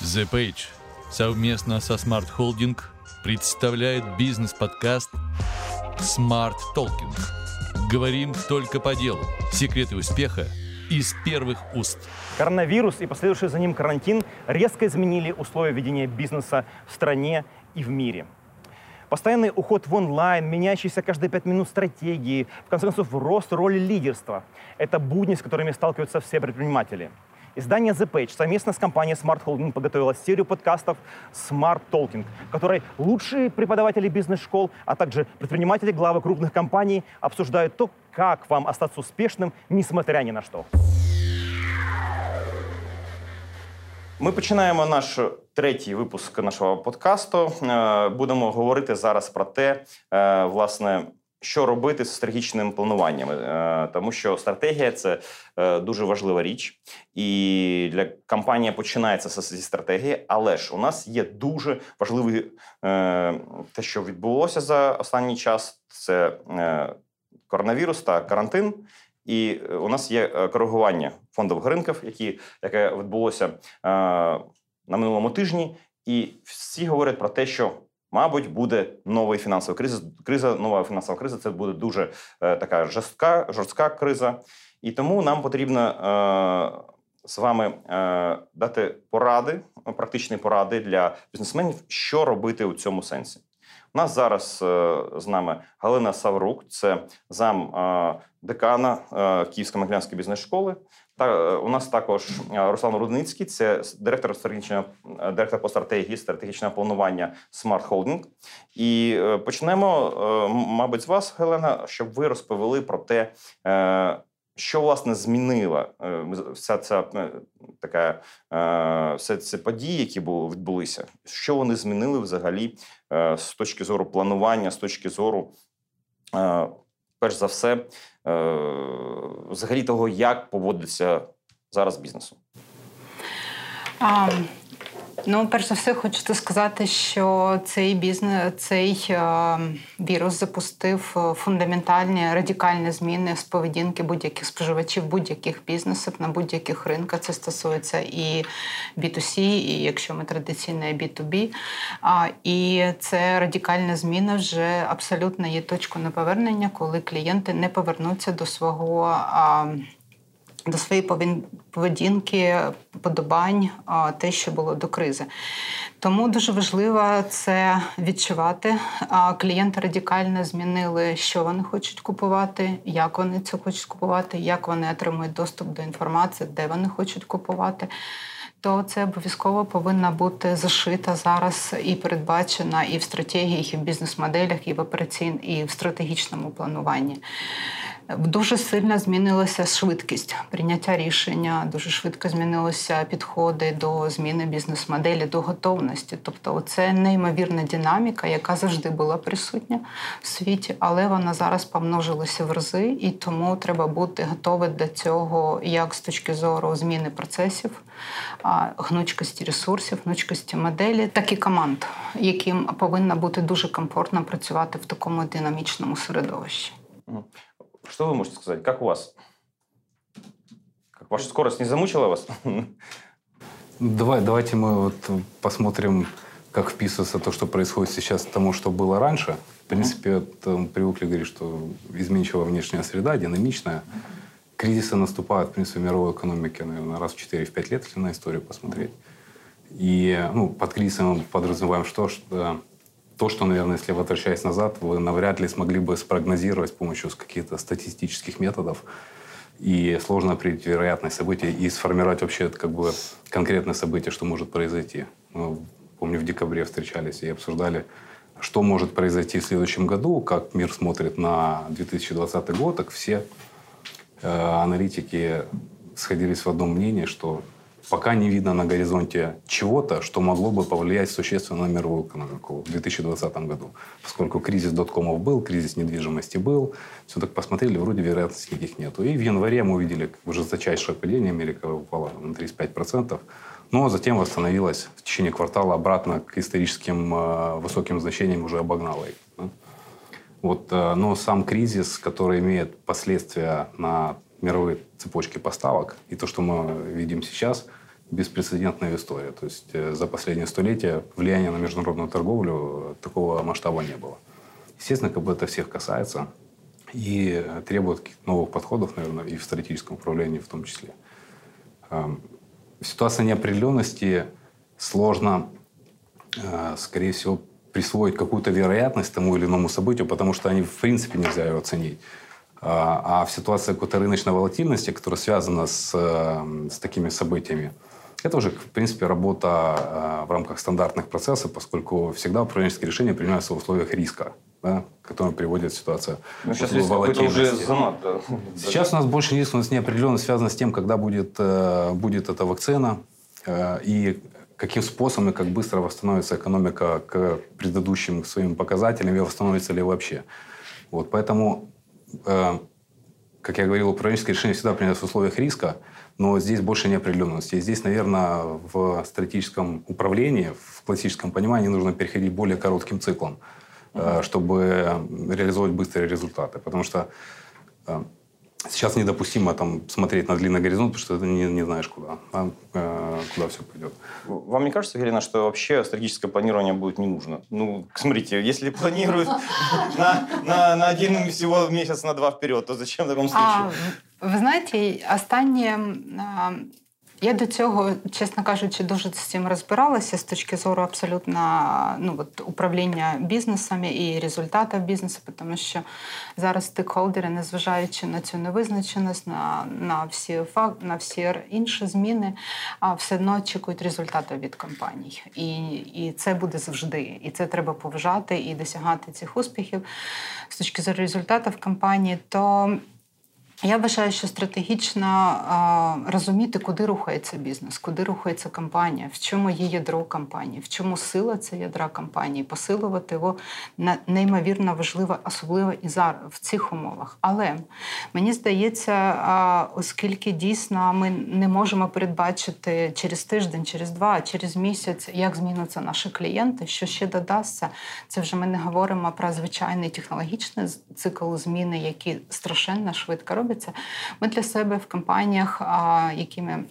The Page совместно со Smart Holding представляет бизнес-подкаст Smart Talking. Говорим только по делу. Секреты успеха из первых уст. Коронавирус и последующий за ним карантин резко изменили условия ведения бизнеса в стране и в мире. Постоянный уход в онлайн, меняющиеся каждые пять минут стратегии, в конце концов, рост роли лидерства – это будни, с которыми сталкиваются все предприниматели – Издание The Page совместно с компанией Smart Holding подготовило серию подкастов Smart Talking, в которой лучшие преподаватели бизнес-школ, а также предприниматели, главы крупных компаний обсуждают то, как вам остаться успешным, несмотря ни на что. Ми починаємо наш третій випуск нашого подкасту. Будемо говорити зараз про те, власне, що робити з стратегічним плануванням, е, тому що стратегія це е, дуже важлива річ, і для компанії починається зі стратегії. Але ж у нас є дуже важливий е, те, що відбулося за останній час. Це коронавірус та карантин. І у нас є коригування фондових ринків, які яке відбулося на минулому тижні, і всі говорять про те, що Мабуть, буде нова фінансова криза. Криза, нова фінансова криза це буде дуже е, така жорстка, жорстка криза. І тому нам потрібно е, з вами е, дати поради, практичні поради для бізнесменів, що робити у цьому сенсі. У нас зараз е, з нами Галина Саврук, це зам е, декана е, Київської Маглянської бізнес-школи. Та у нас також Руслан Рудницький, це директор стратегічного директор по стратегії стратегічного планування Smart Holding. І почнемо, мабуть, з вас, Гелена, щоб ви розповіли про те, що власне змінила вся ця така все ці події, які були відбулися, що вони змінили взагалі з точки зору планування, з точки зору, перш за все, взагалі того, як поводиться зараз бізнесу? Ну, перш за все, хочу сказати, що цей бізнес, цей е, вірус запустив е, фундаментальні радикальні зміни з поведінки будь-яких споживачів, будь-яких бізнесів на будь-яких ринках. Це стосується і B2C, і якщо ми традиційно і B2B. А, І це радикальна зміна вже абсолютно є точкою неповернення, коли клієнти не повернуться до свого. До своєї поведінки, подобань, те, що було до кризи. Тому дуже важливо це відчувати. Клієнти радикально змінили, що вони хочуть купувати, як вони це хочуть купувати, як вони отримують доступ до інформації, де вони хочуть купувати. То це обов'язково повинна бути зашита зараз і передбачена і в стратегіях, і в бізнес-моделях, і в операційному, і в стратегічному плануванні. Дуже сильно змінилася швидкість прийняття рішення. Дуже швидко змінилися підходи до зміни бізнес-моделі, до готовності. Тобто, це неймовірна динаміка, яка завжди була присутня в світі, але вона зараз помножилася в рази, і тому треба бути готовим до цього, як з точки зору зміни процесів, гнучкості ресурсів, гнучкості моделі, так і команд, яким повинна бути дуже комфортно працювати в такому динамічному середовищі. Что вы можете сказать? Как у вас? Как ваша скорость не замучила вас? Давай, давайте мы вот посмотрим, как вписывается то, что происходит сейчас, тому, что было раньше. В принципе, mm-hmm. привыкли говорить, что изменчивая внешняя среда, динамичная. Кризисы наступают, в принципе, в мировой экономике, наверное, раз в 4-5 лет, если на историю посмотреть. И ну, под кризисом мы подразумеваем что? Что то, что, наверное, если возвращаясь назад, вы навряд ли смогли бы спрогнозировать с помощью каких-то статистических методов и сложно определить вероятность событий и сформировать вообще как бы конкретное событие, что может произойти. Мы, помню, в декабре встречались и обсуждали, что может произойти в следующем году, как мир смотрит на 2020 год, так все э, аналитики сходились в одном мнении, что пока не видно на горизонте чего-то, что могло бы повлиять существенно на мировую экономику в 2020 году. Поскольку кризис доткомов был, кризис недвижимости был, все так посмотрели, вроде вероятности никаких нету. И в январе мы увидели уже жесточайшее падение, Америка упала на 35%, но затем восстановилась в течение квартала обратно к историческим э, высоким значениям, уже обогнала их. Вот, э, но сам кризис, который имеет последствия на мировые цепочки поставок, и то, что мы видим сейчас – беспрецедентная история. То есть э, за последние столетия влияния на международную торговлю такого масштаба не было. Естественно, как бы это всех касается и требует новых подходов, наверное, и в стратегическом управлении в том числе. Эм, ситуация неопределенности сложно, э, скорее всего, присвоить какую-то вероятность тому или иному событию, потому что они в принципе нельзя ее оценить. А, а в ситуации какой-то рыночной волатильности, которая связана с, э, с такими событиями, это уже, в принципе, работа э, в рамках стандартных процессов, поскольку всегда управленческие решения принимаются в условиях риска, да, который приводит ситуация ну, сейчас риск уже занадто. Сейчас у нас больше риск, у нас неопределенность связана с тем, когда будет, э, будет эта вакцина и каким способом и как быстро восстановится экономика к предыдущим своим показателям и восстановится ли вообще. Вот, поэтому как я говорил, управленческое решение всегда принимается в условиях риска, но здесь больше неопределенности. И здесь, наверное, в стратегическом управлении, в классическом понимании, нужно переходить более коротким циклом, uh чтобы реализовать быстрые результаты. Потому что э, Сейчас недопустимо там смотреть на длинный горизонт, потому что ты не, не знаешь, куда, а, э, куда все пойдет. Вам не кажется, Елена, что вообще стратегическое планирование будет не нужно? Ну, смотрите, если планируют на, один всего месяц, на два вперед, то зачем в таком случае? А, вы знаете, останнє Я до цього, чесно кажучи, дуже з цим розбиралася з точки зору абсолютно ну, от, управління бізнесами і результатів бізнесу, тому що зараз стейкхолдери, незважаючи на цю невизначеність, на на, всі факт, на всі інші зміни, все одно очікують результатів від компаній. І, І це буде завжди. І це треба поважати і досягати цих успіхів з точки зору результатів компанії. то я вважаю, що стратегічно розуміти, куди рухається бізнес, куди рухається компанія, в чому є ядро компанії, в чому сила це ядра компанії, посилувати його неймовірно важливо, особливо і зараз в цих умовах. Але мені здається, оскільки дійсно ми не можемо передбачити через тиждень, через два, через місяць, як змінються наші клієнти, що ще додасться, це вже ми не говоримо про звичайний технологічний цикл зміни, які страшенно швидко роблять робиться. Ми для себе в компаніях, якими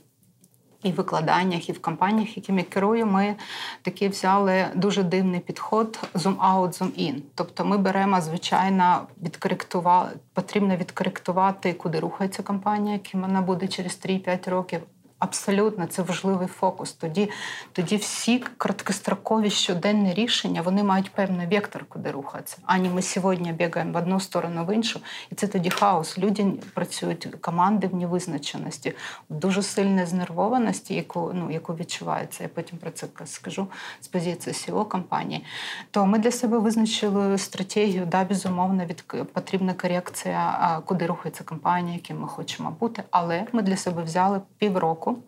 і в викладаннях, і в компаніях, якими керую, ми таки взяли дуже дивний підход zoom-out, zoom-in. Тобто ми беремо, звичайно, відкоректувати, потрібно відкоректувати, куди рухається компанія, яким вона буде через 3-5 років. Абсолютно, це важливий фокус. Тоді тоді всі короткострокові щоденні рішення вони мають певний вектор, куди рухатися. Ані ми сьогодні бігаємо в одну сторону, в іншу, і це тоді хаос. Люди працюють команди в невизначеності, в дуже сильної знервованості, яку ну яку відчувається. Я потім про це скажу з позиції SEO компанії. То ми для себе визначили стратегію, да, безумовно, від потрібна корекція, куди рухається компанія, яким ми хочемо бути. Але ми для себе взяли півроку року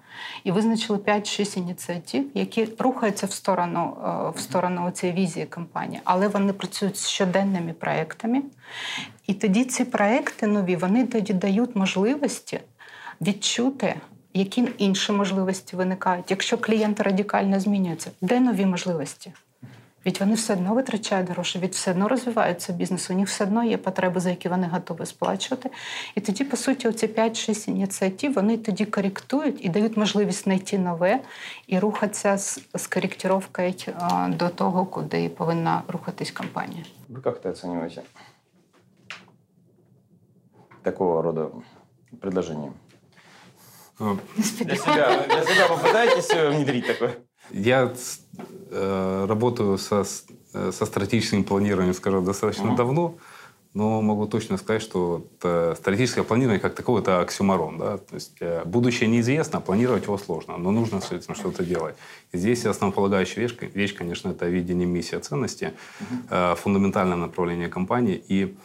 і визначили 5-6 ініціатив, які рухаються в сторону е, в сторону цієї візії компанії, але вони працюють з щоденними проектами. І тоді ці проекти нові вони тоді дають можливості відчути. Які інші можливості виникають, якщо клієнт радикально змінюється, де нові можливості? Від вони все одно витрачають гроші, від все одно розвиваються бізнес, у них все одно є потреби, за які вони готові сплачувати. І тоді, по суті, оці 5-6 ініціатив вони тоді коректують і дають можливість знайти нове і рухатися з, з коректировкою до того, куди повинна рухатись компанія. Ви як це оцінюєте? Такого роду предложення? Для себя, для себя попытаетесь внедрить такое? Я э, работаю со, со стратегическим планированием, скажем, достаточно uh-huh. давно, но могу точно сказать, что вот, э, стратегическое планирование как таковое – это оксюмарон. Да? То есть э, будущее неизвестно, планировать его сложно, но нужно с этим что-то делать. И здесь основополагающая вещь, вещь конечно, это видение миссия ценности, uh-huh. э, фундаментальное направление компании. И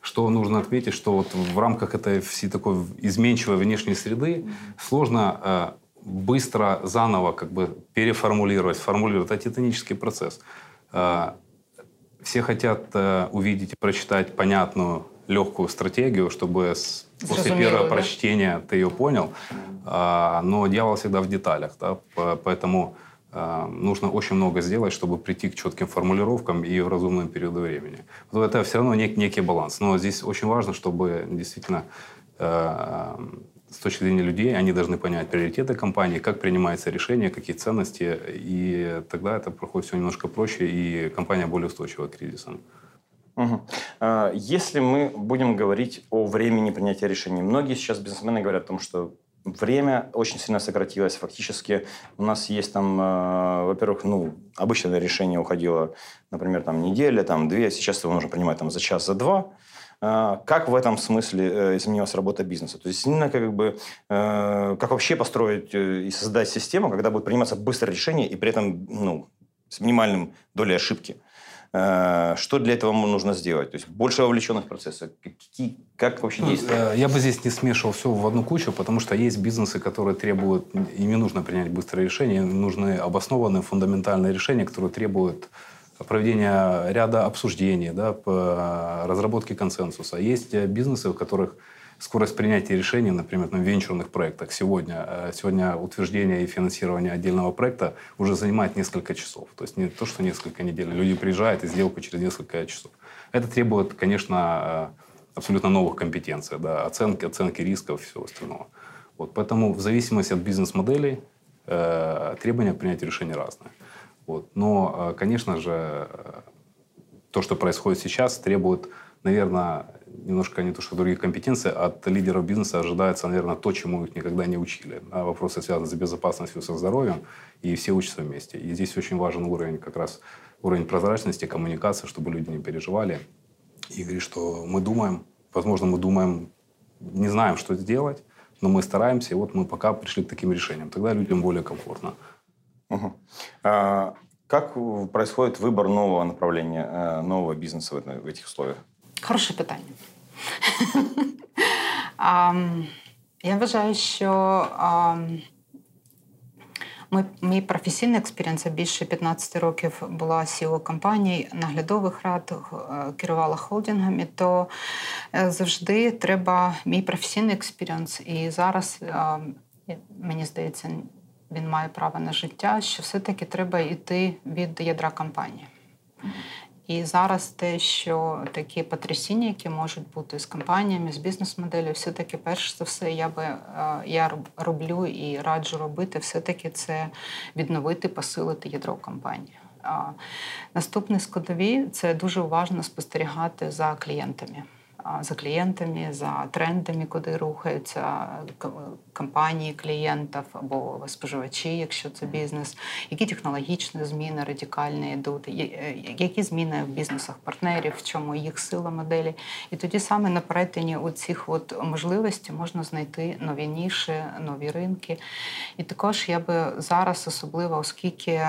что нужно отметить, что вот в рамках этой всей такой изменчивой внешней среды сложно э, быстро заново как бы переформулировать, формулировать. Это титанический процесс. А, все хотят э, увидеть и прочитать понятную, легкую стратегию, чтобы после первого да? прочтения ты ее понял. А, но дьявол всегда в деталях. Да? Поэтому нужно очень много сделать, чтобы прийти к четким формулировкам и в разумном периоде времени. Это все равно нек- некий баланс. Но здесь очень важно, чтобы действительно э, с точки зрения людей, они должны понять приоритеты компании, как принимается решение, какие ценности, и тогда это проходит все немножко проще, и компания более устойчива к кризисам. Угу. Если мы будем говорить о времени принятия решений, многие сейчас бизнесмены говорят о том, что время очень сильно сократилось. Фактически у нас есть там, э, во-первых, ну, обычное решение уходило, например, там неделя, там две, сейчас его нужно принимать там за час, за два. Э, как в этом смысле э, изменилась работа бизнеса? То есть именно как бы э, как вообще построить э, и создать систему, когда будет приниматься быстрое решение и при этом ну, с минимальным долей ошибки? Что для этого нужно сделать? То есть больше вовлеченных в процессы. Какие, как вообще ну, действовать? Я бы здесь не смешивал все в одну кучу, потому что есть бизнесы, которые требуют, им не нужно принять быстрое решение, им нужны обоснованные фундаментальные решения, которые требуют проведения ряда обсуждений, да, по разработке консенсуса. Есть бизнесы, в которых скорость принятия решений, например, на венчурных проектах сегодня, э, сегодня утверждение и финансирование отдельного проекта уже занимает несколько часов. То есть не то, что несколько недель. Люди приезжают и сделку через несколько часов. Это требует, конечно, э, абсолютно новых компетенций, да, оценки, оценки рисков и всего остального. Вот, поэтому в зависимости от бизнес-моделей э, требования к принятию решений разные. Вот. Но, конечно же, то, что происходит сейчас, требует, наверное, немножко не то, что других компетенций, от лидеров бизнеса ожидается, наверное, то, чему их никогда не учили. А вопросы связаны с безопасностью, со здоровьем, и все учатся вместе. И здесь очень важен уровень как раз уровень прозрачности, коммуникации, чтобы люди не переживали. И говорит, что мы думаем, возможно, мы думаем, не знаем, что сделать, но мы стараемся, и вот мы пока пришли к таким решениям. Тогда людям более комфортно. Угу. А, как происходит выбор нового направления, э, нового бизнеса в этих условиях? Хороше питання. Я вважаю, що ми, мій професійний експірієнс більше 15 років була CEO компаній, наглядових рад, е, керувала холдингами, то е, завжди треба мій професійний експірієнс. І зараз, мені здається, він має право на життя, що все-таки треба йти від ядра компанії. І зараз те, що такі потрясіння, які можуть бути з компаніями, з бізнес-моделлю, все-таки, перш за все, я би е, я роблю і раджу робити, все-таки це відновити, посилити ядро компанії. Наступне складові це дуже уважно спостерігати за клієнтами за клієнтами, за трендами, куди рухаються компанії клієнтів або споживачі, якщо це бізнес, які технологічні зміни радикальні йдуть, е, які зміни в бізнесах партнерів, в чому їх сила моделі. І тоді саме на перетині цих от можливостей можна знайти нові ніші, нові ринки. І також я би зараз, особливо, оскільки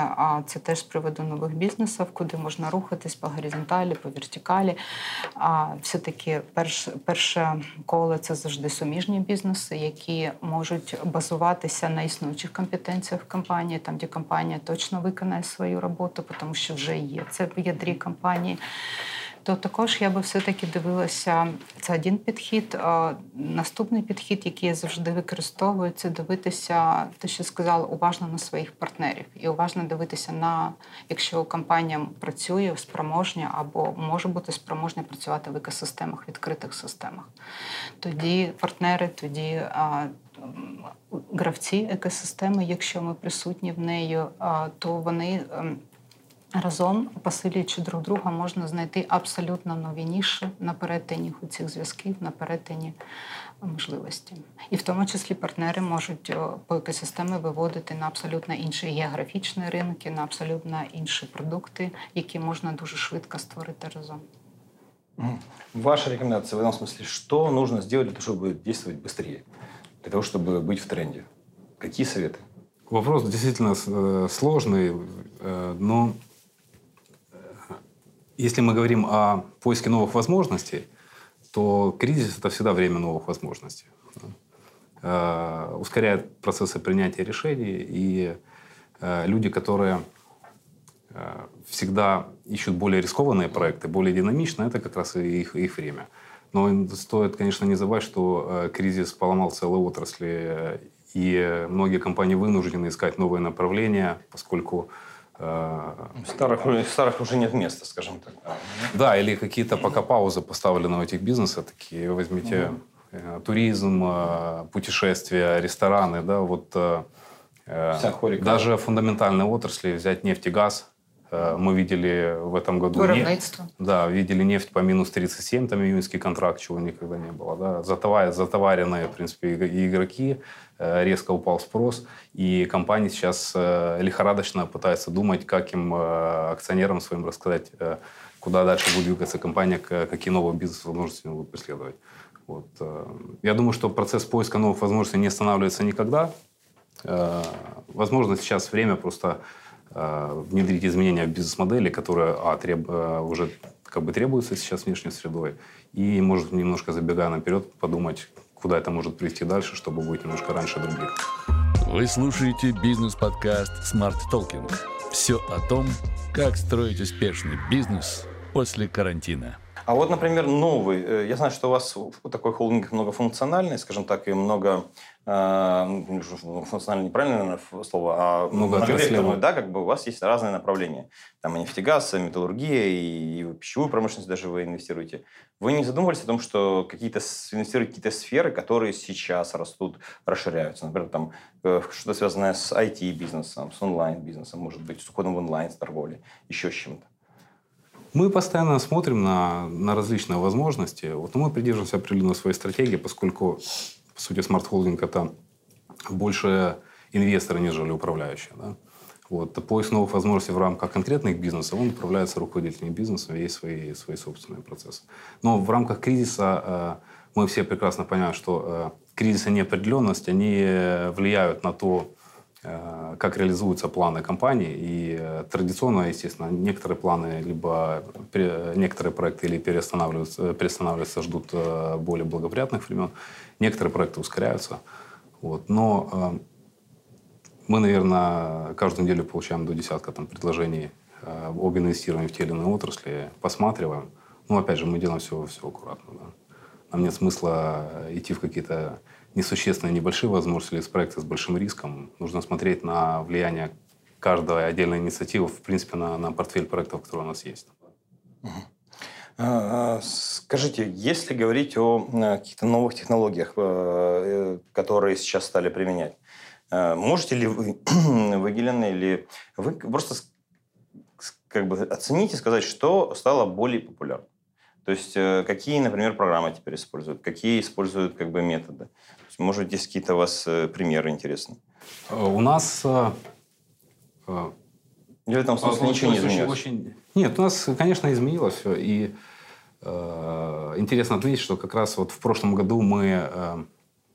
це теж з приводу нових бізнесів, куди можна рухатись по горизонталі, по вертикалі, все-таки перш, перше коло це завжди суміжні бізнеси, які можуть базуватися на існуючих компетенціях компанії, там де компанія точно виконає свою роботу, тому що вже є це в ядрі компанії то також я би все-таки дивилася це один підхід. Наступний підхід, який я завжди використовую, це дивитися, те, що сказала, уважно на своїх партнерів і уважно дивитися на якщо компанія працює спроможня або може бути спроможня працювати в екосистемах, відкритих системах. Тоді партнери, тоді Гравці екосистеми, якщо ми присутні в неї, то вони ем, Разом, посилюючи друг друга, можна знайти абсолютно нові ніші на перетині цих зв'язків, на перетині можливості. І в тому числі партнери можуть по екосистемі виводити на абсолютно інші географічні ринки, на абсолютно інші продукти, які можна дуже швидко створити разом. Ваша рекомендация в этом смысле, что нужно сделать для того, чтобы действовать быстрее, Для того, чтобы быть в тренде? Какие советы? Вопрос действительно э, сложный, э, но если мы говорим о поиске новых возможностей, то кризис – это всегда время новых возможностей. Э, ускоряет процессы принятия решений, и люди, которые всегда ищут более рискованные проекты, более динамичные, это как раз и их, их время. Но стоит, конечно, не забывать, что кризис поломал целые отрасли, и многие компании вынуждены искать новые направления, поскольку Старых, старых уже нет места, скажем так. Да, или какие-то пока паузы поставлены у этих бизнесов, такие возьмите туризм, путешествия, рестораны, да, вот даже фундаментальные отрасли, взять нефть и газ, мы видели в этом году... Нефть, да, видели нефть по минус 37, там июньский контракт, чего никогда не было. Да. Затовар, затоваренные, в принципе, игроки, резко упал спрос, и компании сейчас лихорадочно пытаются думать, как им, акционерам своим рассказать, куда дальше будет двигаться компания, какие новые бизнес-возможности будут преследовать. Вот. Э, я думаю, что процесс поиска новых возможностей не останавливается никогда. Э, возможно, сейчас время просто э, внедрить изменения в бизнес-модели, которые а, треб, уже как бы требуются сейчас внешней средой, и, может, немножко забегая наперед, подумать, куда это может привести дальше, чтобы быть немножко раньше других. Вы слушаете бизнес-подкаст Smart Talking. Все о том, как строить успешный бизнес после карантина. А вот, например, новый. Э, я знаю, что у вас такой холдинг многофункциональный, скажем так, и много э, функционально неправильное наверное, слово, а многовекторный, да, как бы у вас есть разные направления. Там и нефтегаз, и металлургия, и, в пищевую промышленность даже вы инвестируете. Вы не задумывались о том, что какие-то инвестировать какие-то сферы, которые сейчас растут, расширяются? Например, там э, что-то связанное с IT-бизнесом, с онлайн-бизнесом, может быть, с уходом в онлайн, с торговлей, еще с чем-то. Мы постоянно смотрим на, на различные возможности. Вот, мы придерживаемся определенной своей стратегии, поскольку, по сути, Смарт-Холдинг – это больше инвесторы, нежели управляющие. Да? Вот. Поиск новых возможностей в рамках конкретных бизнесов, он управляется руководителями бизнеса, есть свои, свои собственные процессы. Но в рамках кризиса э, мы все прекрасно понимаем, что э, кризисы неопределенности, они влияют на то, Э, как реализуются планы компании. И э, традиционно, естественно, некоторые планы, либо некоторые проекты или переостанавливаются, переостанавливаются, ждут э, более благоприятных времен. Некоторые проекты ускоряются. Вот. Но мы, наверное, каждую неделю получаем до десятка там, предложений об инвестировании в те или иные отрасли, посматриваем. Но, опять же, мы делаем все, все аккуратно. Да. Нам нет смысла идти в какие-то несущественные небольшие возможности или проекта с большим риском. Нужно смотреть на влияние каждой отдельной инициативы, в принципе, на, на портфель проектов, которые у нас есть. А, а, скажите, если говорить о э, каких-то новых технологиях, э, э, которые сейчас стали применять, можете ли вы, вы Гелена, или вы просто как бы оцените, сказать, что стало более популярным? То есть какие, например, программы теперь используют, какие используют как бы методы? Может, здесь какие-то у вас э, примеры интересные? Э, у нас... Э, Или в этом смысле ничего не изменилось? Очень... Нет, у нас, конечно, изменилось все. И э, интересно отметить, что как раз вот в прошлом году мы э,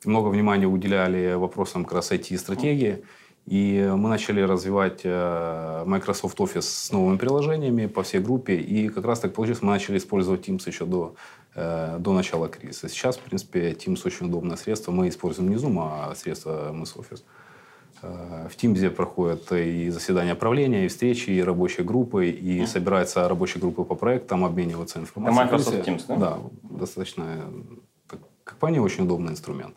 много внимания уделяли вопросам как раз IT-стратегии. И мы начали развивать Microsoft Office с новыми приложениями по всей группе. И как раз так получилось, мы начали использовать Teams еще до Э, до начала кризиса. Сейчас, в принципе, Teams очень удобное средство. Мы используем не Zoom, а средство MS Office. Э, в Teams проходят и заседания правления, и встречи, и рабочие группы, и mm. собираются рабочие группы по проектам, обмениваться информацией. Это Microsoft Teams, да? Да, достаточно, как по очень удобный инструмент.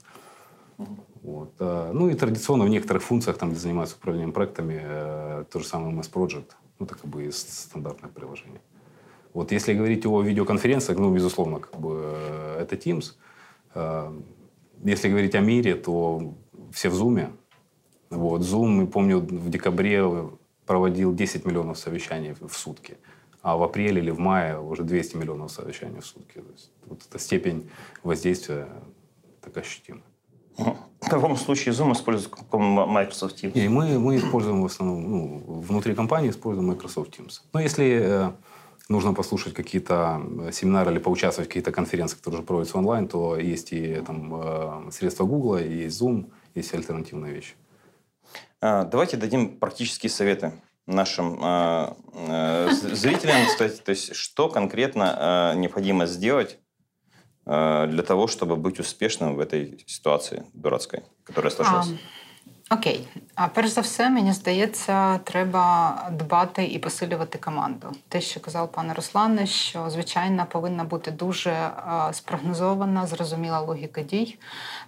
Mm. Вот. Э, ну и традиционно в некоторых функциях, там, где занимаются управлением проектами, то же самое MS Project, ну, это как бы из стандартных приложений. Вот если говорить о видеоконференциях, ну, безусловно, как бы э, это Teams. Э, если говорить о мире, то все в Zoom. Вот. Zoom, помню, в декабре проводил 10 миллионов совещаний в сутки. А в апреле или в мае уже 200 миллионов совещаний в сутки. То есть, вот эта степень воздействия так ощутима. В каком случае Zoom использует Microsoft Teams? И мы, мы используем в основном, ну, внутри компании используем Microsoft Teams. Но если э, нужно послушать какие-то э, семинары или поучаствовать в каких-то конференциях, которые уже проводятся онлайн, то есть и там, э, средства Google, и есть Zoom, есть альтернативные вещи. А, давайте дадим практические советы нашим э, э, зрителям, кстати, то есть что конкретно э, необходимо сделать для того, чтобы быть успешным в этой ситуации дурацкой, которая сложилась? Окей, а перш за все, мені здається, треба дбати і посилювати команду. Те, що казав пан Руслане, що звичайно повинна бути дуже спрогнозована, зрозуміла логіка дій,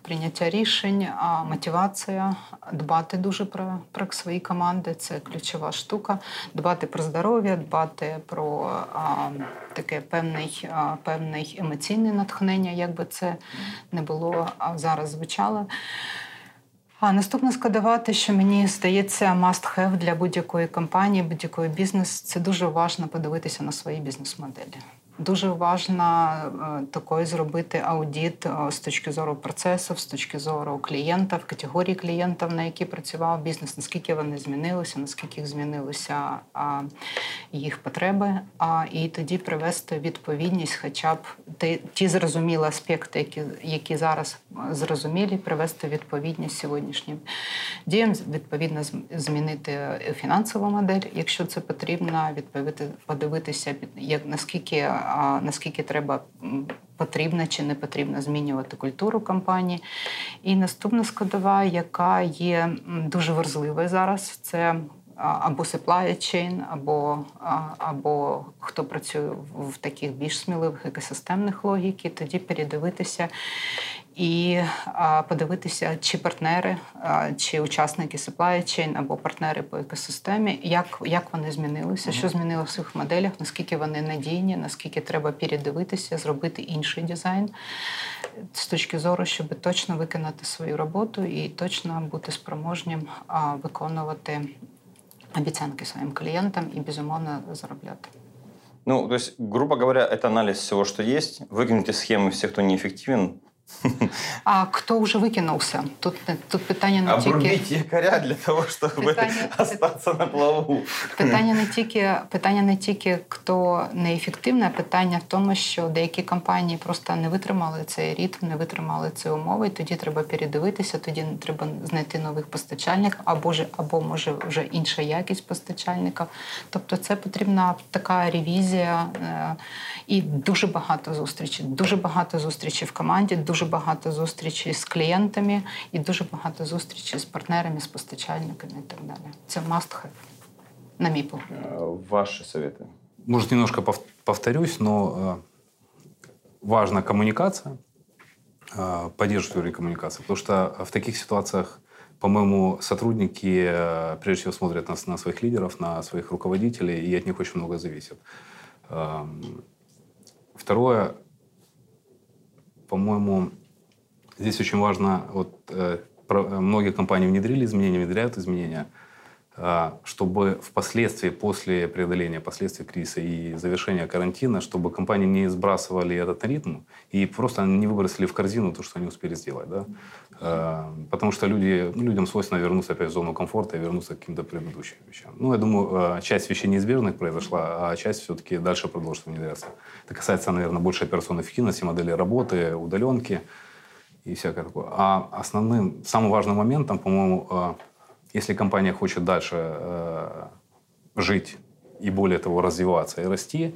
прийняття рішень, мотивація, дбати дуже про про свої команди це ключова штука. Дбати про здоров'я, дбати про а, таке певний, а, певний емоційне натхнення, як би це не було зараз звучало. А наступна складова, те, що мені здається, must have для будь-якої компанії, будь-якої бізнес, це дуже важно подивитися на свої бізнес-моделі. Дуже важно е, такою зробити аудіт е, з точки зору процесу, з точки зору клієнта, в категорії клієнтів, на які працював бізнес, наскільки вони змінилися, наскільки змінилися їх потреби, і тоді привести відповідність, хоча б ті зрозумілі аспекти, які які зараз зрозумілі, привести відповідність сьогоднішнім діям, відповідно змінити фінансову модель, якщо це потрібно, відповідати подивитися, як наскільки наскільки треба потрібно чи не потрібно змінювати культуру компанії. І наступна складова, яка є дуже важливою зараз, це або supply chain, або або хто працює в таких більш сміливих екосистемних логіки, тоді передивитися і подивитися, чи партнери, чи учасники supply chain або партнери по екосистемі, як як вони змінилися, що змінилося в своїх моделях, наскільки вони надійні, наскільки треба передивитися, зробити інший дизайн з точки зору, щоб точно виконати свою роботу і точно бути спроможнім виконувати обіцянки своим клиентам и, безумовно, заробляти. Ну, то есть, грубо говоря, это анализ всего, что есть. Выкинуть из схемы всех, кто неэффективен, а хто вже викинувся? Тут тут питання не Обрубіть тільки... якоря для того, щоб питання... остатися на плаву. Питання не тільки питання не тільки хто неефективне, а питання в тому, що деякі компанії просто не витримали цей ритм, не витримали ці умови. і Тоді треба передивитися, тоді треба знайти нових постачальників, або ж або може вже інша якість постачальника. Тобто, це потрібна така ревізія е, і дуже багато зустрічей. Дуже багато зустрічей в команді. дуже дуже багато зустрічей з клієнтами і дуже багато зустрічей з партнерами, з постачальниками і так далі. Це must have, на мій погляд. Ваши советы? Может, немножко повторюсь, но важна коммуникация, поддерживать коммуникацию, потому что в таких ситуациях, по-моему, сотрудники прежде всего смотрят на, на своих лидеров, на своих руководителей, и от них очень много зависит. Второе, по-моему, здесь очень важно, вот э, про, многие компании внедрили изменения, внедряют изменения, э, чтобы впоследствии, после преодоления последствий кризиса и завершения карантина, чтобы компании не сбрасывали этот ритм и просто не выбросили в корзину то, что они успели сделать. Да? Э, потому что люди, ну, людям свойственно вернуться опять в зону комфорта и вернуться к каким-то предыдущим вещам. Ну, я думаю, э, часть вещей неизбежных произошла, а часть все-таки дальше продолжит внедряться. Это касается, наверное, больше операционной эффективности, модели работы, удаленки и всякое такое. А основным, самым важным моментом, по-моему, если компания хочет дальше жить и более того развиваться и расти,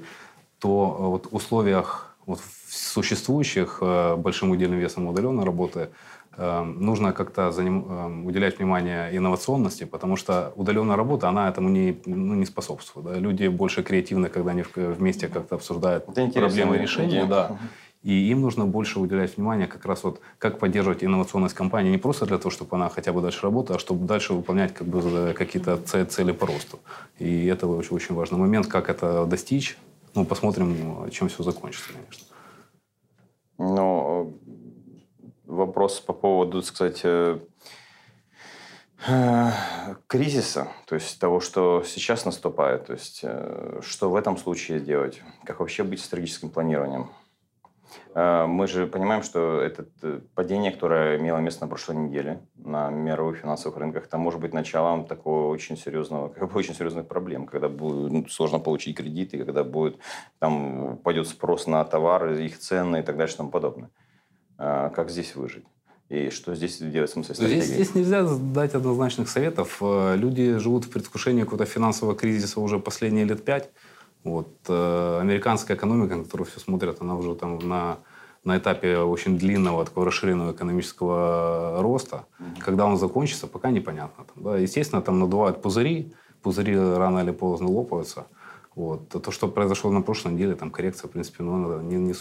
то вот в условиях вот существующих большим удельным весом удаленной работы – Эм, нужно как-то заним, эм, уделять внимание инновационности, потому что удаленная работа, она этому не, ну, не способствует. Да? Люди больше креативны, когда они вместе как-то обсуждают проблемы решения. Да. И им нужно больше уделять внимание как раз вот как поддерживать инновационность компании не просто для того, чтобы она хотя бы дальше работала, а чтобы дальше выполнять как бы какие-то цели по росту. И это очень, очень важный момент, как это достичь. Ну, посмотрим, чем все закончится, конечно. Но вопрос по поводу, сказать, э, э, кризиса, то есть того, что сейчас наступает, то есть э, что в этом случае делать, как вообще быть стратегическим планированием. Мы же понимаем, что это падение, которое имело место на прошлой неделе на мировых финансовых рынках, это может быть началом такого очень серьезного, как бы очень серьезных проблем, когда будет ну, сложно получить кредиты, когда будет там упадет спрос на товары, их цены и так далее и тому подобное. А, как здесь выжить. И что здесь делать в смысле стратегии? Здесь, здесь нельзя дать однозначных советов. Э, люди живут в предвкушении какого-то финансового кризиса уже последние лет пять. Вот. Э, американская экономика, на которую все смотрят, она уже там на на этапе очень длинного, такого расширенного экономического роста. Mm-hmm. Когда он закончится, пока непонятно. Там, да. Естественно, там надувают пузыри, пузыри рано или поздно лопаются. Вот. То, что произошло на прошлой неделе, там коррекция, в принципе, ну, не, не.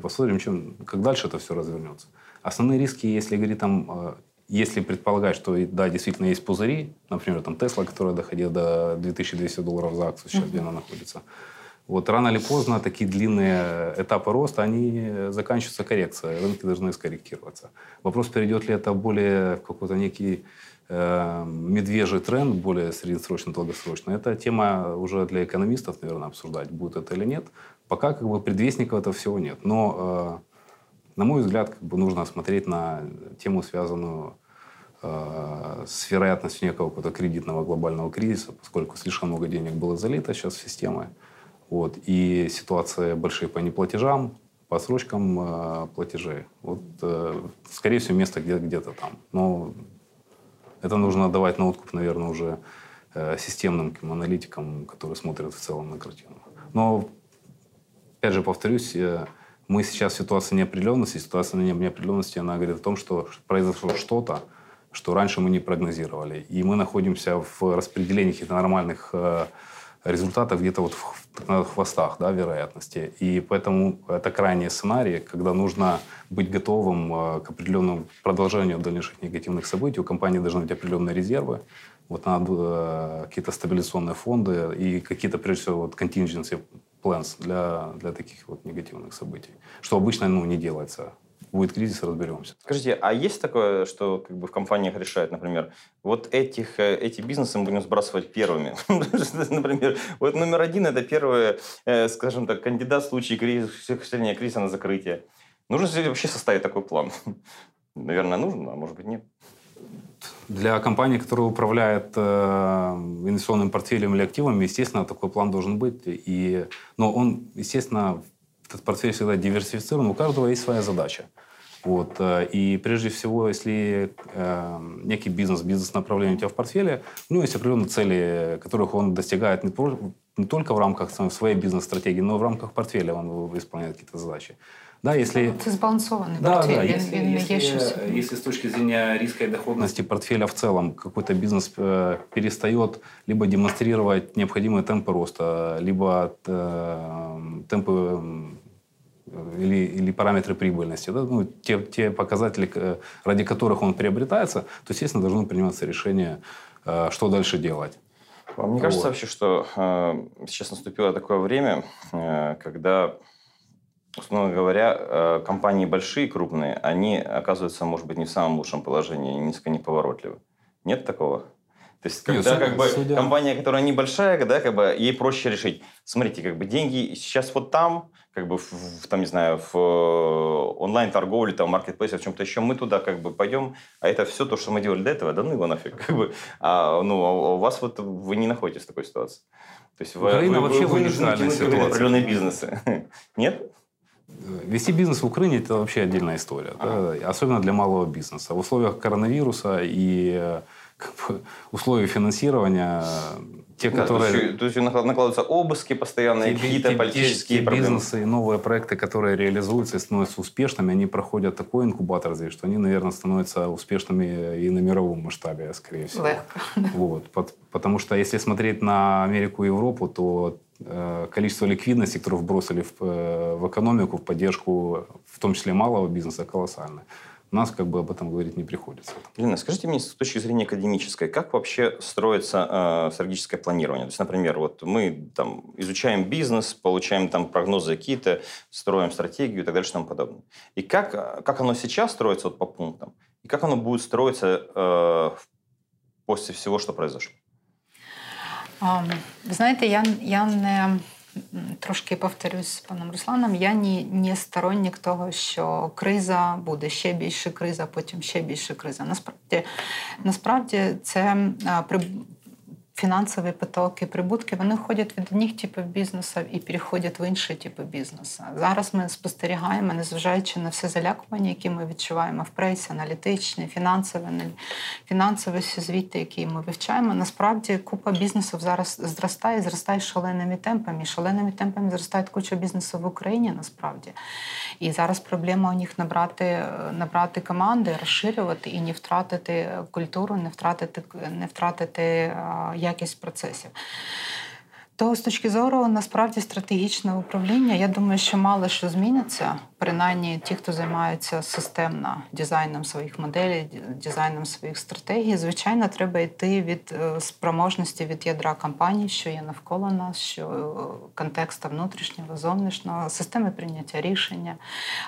Посмотрим, чем, как дальше это все развернется. Основные риски, если говорить там, э, если предполагать, что да, действительно есть пузыри, например, там Тесла, которая доходила до 2200 долларов за акцию, сейчас где она находится, вот рано или поздно такие длинные этапы роста, они заканчиваются коррекцией. Рынки должны скорректироваться. Вопрос, перейдет ли это более в какой-то некий э, медвежий тренд, более среднесрочно, долгосрочно. Это тема уже для экономистов, наверное, обсуждать, будет это или нет. Пока как бы предвестников этого всего нет. Но, э, на мой взгляд, как бы нужно смотреть на тему, связанную с вероятностью некого какого-то кредитного глобального кризиса, поскольку слишком много денег было залито сейчас в системы. Вот. И ситуация большие по неплатежам, по срочкам э, платежей. Вот, э, скорее всего, место где- где-то там. Но это нужно давать на откуп, наверное, уже э, системным аналитикам, которые смотрят в целом на картину. Но, опять же, повторюсь, э, мы сейчас в ситуации неопределенности. Ситуация неопределенности, она говорит о том, что произошло что-то, что раньше мы не прогнозировали. И мы находимся в распределении каких-то нормальных э, результатов где-то вот в хвостах да, вероятности. И поэтому это крайний сценарий, когда нужно быть готовым э, к определенному продолжению дальнейших негативных событий. У компании должны быть определенные резервы, вот надо э, какие-то стабилизационные фонды и какие-то, прежде всего, вот contingency plans для, для таких вот негативных событий, что обычно ну, не делается будет кризис, разберемся. Скажите, а есть такое, что как бы в компаниях решают, например, вот этих, э, эти бизнесы мы будем сбрасывать первыми? например, вот номер один – это первый, э, скажем так, кандидат в случае кризиса, кризиса на закрытие. Нужно ли вообще составить такой план? Наверное, нужно, а может быть нет. Для компании, которая управляет э, инвестиционным портфелем или активами, естественно, такой план должен быть. И, но он, естественно, этот портфель всегда диверсифицирован, у каждого есть своя задача. Вот. Э, и прежде всего, если э, некий бизнес, бизнес-направление у тебя в портфеле, у него есть определенные цели, которых он достигает не, не только в рамках своей бизнес-стратегии, но и в рамках портфеля он выполняет какие-то задачи. Да, если... Это сбалансованный да, портфель. Да, если, если, если с точки зрения риска и доходности портфеля в целом какой-то бизнес э, перестает либо демонстрировать необходимые темпы роста, либо э, темпы или, или параметры прибыльности, да, ну, те, те показатели, ради которых он приобретается, то, естественно, должно приниматься решение, э, что дальше делать. Вам не кажется вот. вообще, что э, сейчас наступило такое время, э, когда, условно говоря, э, компании большие, крупные, они оказываются, может быть, не в самом лучшем положении, низко неповоротливы? Нет такого? То есть, когда как бы, судя... компания, которая небольшая, да, как бы, ей проще решить. Смотрите, как бы деньги сейчас вот там, как бы, в, в, там, не знаю, в э, онлайн-торговле, там, маркетплейсе, в чем-то еще, мы туда как бы пойдем, а это все то, что мы делали до этого, да ну его нафиг. Как бы, а, ну, а у вас вот, вы не находитесь в такой ситуации. То есть вы, Украина вы, вообще вы вынуждены ситуация. определенные бизнесы. Нет? Вести бизнес в Украине – это вообще отдельная история. Ага. Да? Особенно для малого бизнеса. В условиях коронавируса и э, как бы, условий финансирования те, да, которые... То есть, то есть накладываются обыски постоянные, какие-то политические те, проблемы. бизнесы и новые проекты, которые реализуются и становятся успешными, они проходят такой инкубатор здесь, что они, наверное, становятся успешными и на мировом масштабе, скорее всего. Вот. Потому что если смотреть на Америку и Европу, то э, количество ликвидности, которое вбросили в, э, в экономику, в поддержку, в том числе малого бизнеса, колоссальное нас как бы об этом говорить не приходится. Лена, скажите мне с точки зрения академической, как вообще строится э, стратегическое планирование? То есть, например, вот мы там изучаем бизнес, получаем там прогнозы какие-то, строим стратегию и так далее и тому подобное. И как, как оно сейчас строится вот по пунктам? И как оно будет строиться э, после всего, что произошло? Вы знаєте, я я не Трошки повторюсь з паном Русланом. Я ні, ні сторонник того, що криза буде ще більше криза, потім ще більше криза. Насправді, насправді це при фінансові потоки, прибутки, вони входять від одних типів бізнесу і переходять в інші типи бізнесу. Зараз ми спостерігаємо, незважаючи на все залякування, які ми відчуваємо в пресі, аналітичні, фінансові, фінансові всі звіти, які ми вивчаємо. Насправді купа бізнесів зараз зростає, зростає шаленими темпами. Шаленими темпами зростає куча бізнесу в Україні насправді. І зараз проблема у них набрати набрати команди, розширювати і не втратити культуру, не втратити не втратити якість процесів. То з точки зору насправді стратегічного управління, я думаю, що мало що зміниться. Принаймні ті, хто займаються системно дизайном своїх моделей, дизайном своїх стратегій, звичайно, треба йти від е, спроможності від ядра компанії, що є навколо нас, що е, контекста внутрішнього, зовнішнього, системи прийняття рішення,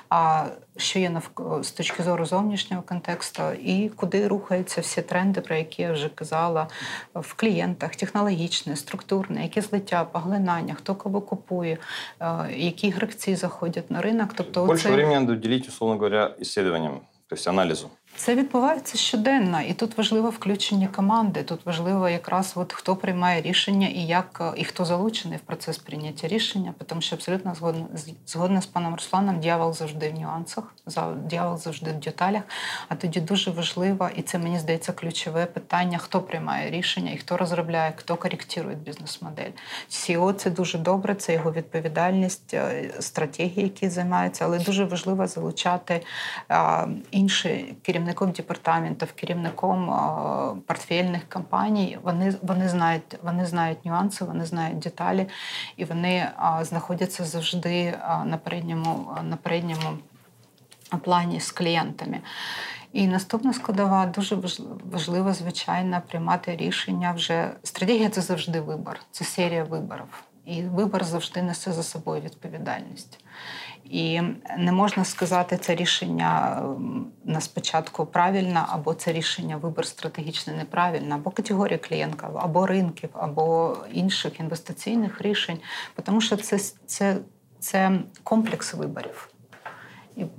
а що є навколо з точки зору зовнішнього контексту, і куди рухаються всі тренди, про які я вже казала в клієнтах, технологічне, структурне, які злиття, поглинання, хто кого купує, е, які гравці заходять на ринок. Тобто Больше цей... времени надо уделить, условно говоря, исследованиям, то есть анализу. Це відбувається щоденно, і тут важливо включення команди. Тут важливо якраз от хто приймає рішення і як і хто залучений в процес прийняття рішення, тому що абсолютно згодна згодна з паном Русланом, дьявол завжди в нюансах, дьявол завжди в деталях. А тоді дуже важливо, і це мені здається ключове питання: хто приймає рішення і хто розробляє, хто коректує бізнес-модель. CEO – це дуже добре, це його відповідальність, е, стратегії, які займаються, але дуже важливо залучати інші керівники керівником департаментів, керівником портфельних компаній. Вони вони знають, вони знають нюанси, вони знають деталі, і вони знаходяться завжди на передньому на передньому плані з клієнтами. І наступна складова дуже важливо, звичайно, приймати рішення вже. Стратегія це завжди вибор, це серія виборів. І вибор завжди несе за собою відповідальність. І не можна сказати, це рішення на спочатку правильне, або це рішення вибор стратегічний неправильне, або категорія клієнтів, або ринків, або інших інвестиційних рішень, тому що це, це, це комплекс виборів.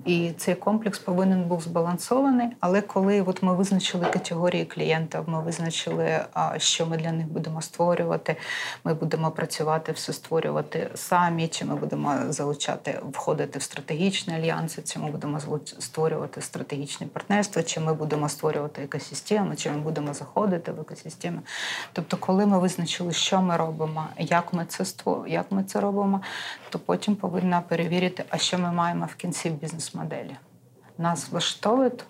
І цей комплекс повинен був збалансований. Але коли от ми визначили категорії клієнтів, ми визначили, що ми для них будемо створювати, ми будемо працювати все створювати самі, чи ми будемо залучати, входити в стратегічні альянси, чи ми будемо створювати стратегічні партнерства, чи ми будемо створювати екосистеми, чи ми будемо заходити в екосистеми. Тобто, коли ми визначили, що ми робимо, як ми це як ми це робимо, то потім повинна перевірити, а що ми маємо в кінці бізнес-моделі. Нас влаштовують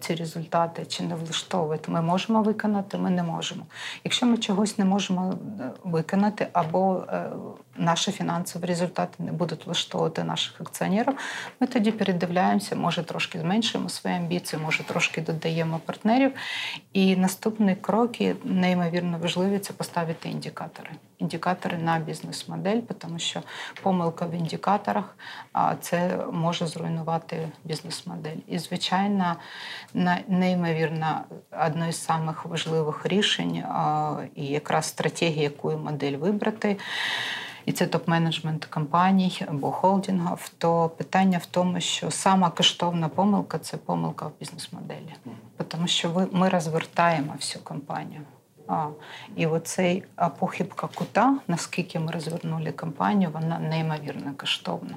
ці результати чи не влаштовують. Ми можемо виконати, ми не можемо. Якщо ми чогось не можемо е, виконати, або е, наші фінансові результати не будуть влаштовувати наших акціонерів, ми тоді передивляємося, може трошки зменшуємо свої амбіції, може трошки додаємо партнерів. І наступні кроки неймовірно важливі це поставити індикатори. Індикатори на бізнес-модель, тому що помилка в індикаторах це може зруйнувати бізнес-модель. І, звичайно, неймовірно одне з самих важливих рішень і якраз стратегія, яку модель вибрати. І це топ-менеджмент компаній або холдингів, то питання в тому, що сама коштовна помилка це помилка в бізнес-моделі, тому що ми розвертаємо всю компанію. А, І оцей похибка кута, наскільки ми розвернули компанію, вона неймовірно коштовна.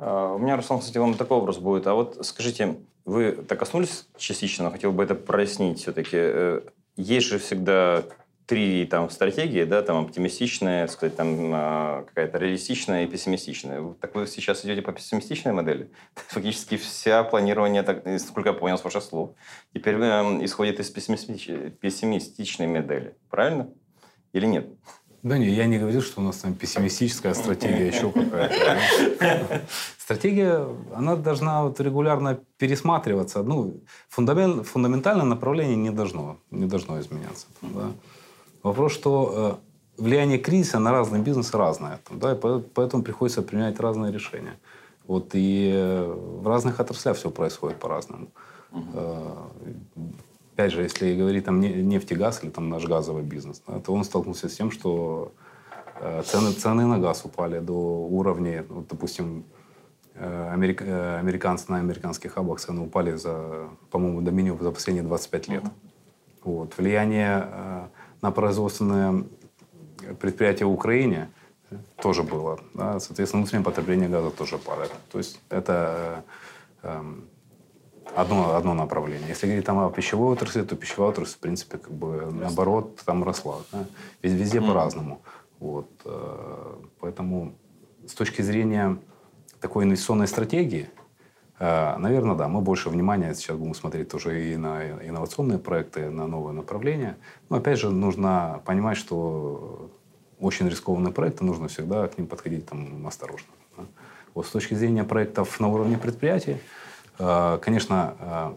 У меня, Руслан, кстати, вам такой вопрос будет. А вот скажите, вы так коснулись частично, но хотел бы это прояснить все-таки. Э, есть же всегда три там стратегии, да, там оптимистичная, сказать, там а, какая-то реалистичная и пессимистичная. Так вы сейчас идете по пессимистичной модели? Фактически вся планирование, так, насколько я понял с ваших слов, теперь э, исходит из пессимистичной модели. Правильно? Или нет? Да не, я не говорил, что у нас там пессимистическая стратегия, еще какая-то. Стратегия, она должна вот регулярно пересматриваться. Ну, фундамент, фундаментальное направление не должно, не должно изменяться. Да. Вопрос, что э, влияние кризиса на разные бизнесы разное. Да, и поэтому приходится принимать разные решения. Вот, и э, в разных отраслях все происходит по-разному. Угу опять же, если говорить там нефть и газ или там наш газовый бизнес, да, то он столкнулся с тем, что э, цены, цены на газ упали до уровней, вот, допустим, э, америк, э, американцы на американских хабах цены упали за, по-моему, до минимума за последние 25 лет. Uh-huh. Вот. Влияние на производственные предприятия в Украине тоже было. Да? Соответственно, внутреннее потребление газа тоже падает. То есть это э, одно, одно направление. Если говорить там о пищевой отрасли, то пищевая отрасль, в принципе, как бы наоборот, там росла. Да? Везде mm. по-разному. Вот. Э, поэтому с точки зрения такой инвестиционной стратегии, э, наверное, да, мы больше внимания сейчас будем смотреть тоже и на инновационные проекты, на новые направления. Но опять же, нужно понимать, что очень рискованные проекты, нужно всегда к ним подходить там, осторожно. Да. Вот с точки зрения проектов на уровне предприятий, э, конечно,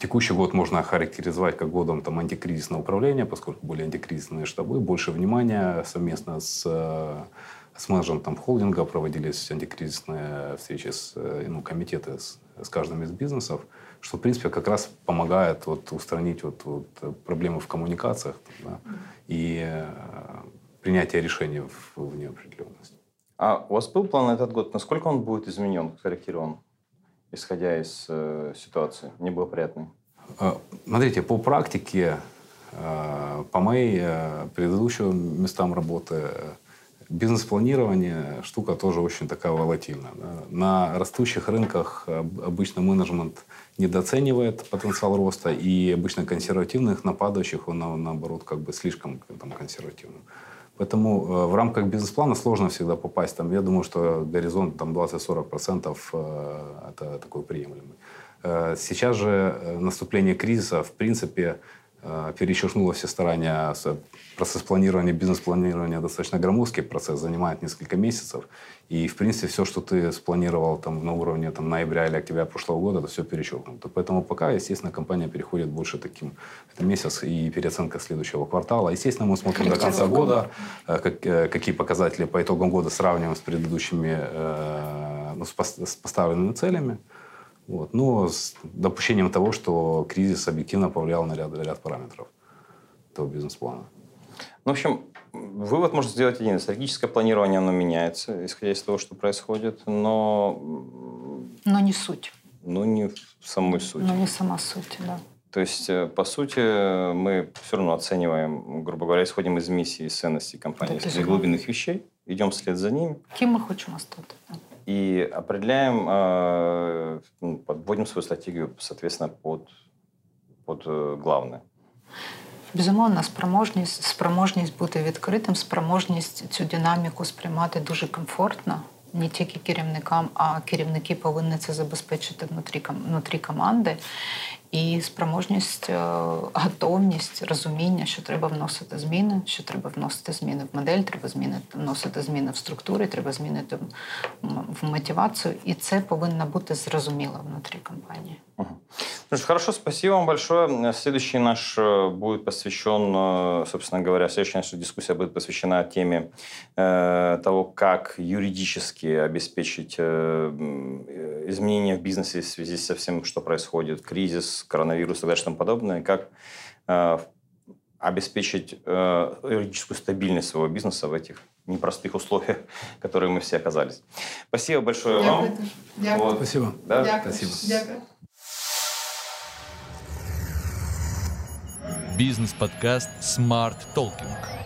Текущий год можно характеризовать как годом там, антикризисного управления, поскольку были антикризисные штабы, больше внимания совместно с, с менеджментом холдинга проводились антикризисные встречи, с, ну, комитеты с, с каждым из бизнесов, что, в принципе, как раз помогает вот, устранить вот, вот, проблемы в коммуникациях да, и э, принятие решений в, в неопределенности. А у вас был план на этот год? Насколько он будет изменен, корректирован? Исходя из э, ситуации, неблагоприятной? Э, смотрите, по практике, э, по моей э, предыдущим местам работы, бизнес-планирование штука тоже очень такая волатильная. Да. На растущих рынках обычно менеджмент недооценивает потенциал роста, и обычно консервативных, нападающих он, наоборот, как бы слишком там, консервативным. Поэтому э, в рамках бизнес-плана сложно всегда попасть. Там, я думаю, что горизонт там 20-40% э, это такой приемлемый. Э, сейчас же наступление кризиса, в принципе, перечеркнула все старания. Процесс планирования, бизнес-планирования достаточно громоздкий процесс, занимает несколько месяцев. И, в принципе, все, что ты спланировал там, на уровне там, ноября или октября прошлого года, это все перечеркнуто. Поэтому пока, естественно, компания переходит больше таким... Это месяц и переоценка следующего квартала. Естественно, мы смотрим до конца года, э, как, э, какие показатели по итогам года сравниваем с предыдущими, ну, с поставленными целями. Вот. Но с допущением того, что кризис объективно повлиял на ряд, ряд параметров этого бизнес-плана. Ну, в общем, вывод можно сделать один. Стратегическое планирование, оно меняется, исходя из того, что происходит, но... Но не суть. Ну, не в самой сути. Но не сама суть, да. То есть, э, по сути, мы все равно оцениваем, грубо говоря, исходим из миссии и ценностей компании, из глубинных вещей, идем вслед за ними. Кем мы хотим остаться. И определяем, э, ну, подводим свою стратегию, соответственно, под, под э, главне. Безумовно, спроможність, спроможність бути відкритим, спроможність цю динаміку сприймати дуже комфортно. Не тільки керівникам, а керівники повинні це забезпечити внутрі внутрі команди і спроможність, е, готовність, розуміння, що треба вносити зміни, що треба вносити зміни в модель, треба змінити вносити зміни в структури, треба змінити в мотивацію, і це повинно бути зрозуміло внутрі компанії. Ну, хорошо, спасибо вам большое. Следующий наш э, будет посвящен, э, собственно говоря, следующая наша дискуссия будет посвящена теме э, того, как юридически обеспечить э, изменения в бизнесе в связи со всем, что происходит, кризис, коронавирус и так далее, и тому подобное, как э, обеспечить э, юридическую стабильность своего бизнеса в этих непростых условиях, в которые мы все оказались. Спасибо большое Дякую. вам. Дякую. Вот. Спасибо. Да? Дякую. Спасибо. Дякую. Бизнес-подкаст Smart Talking.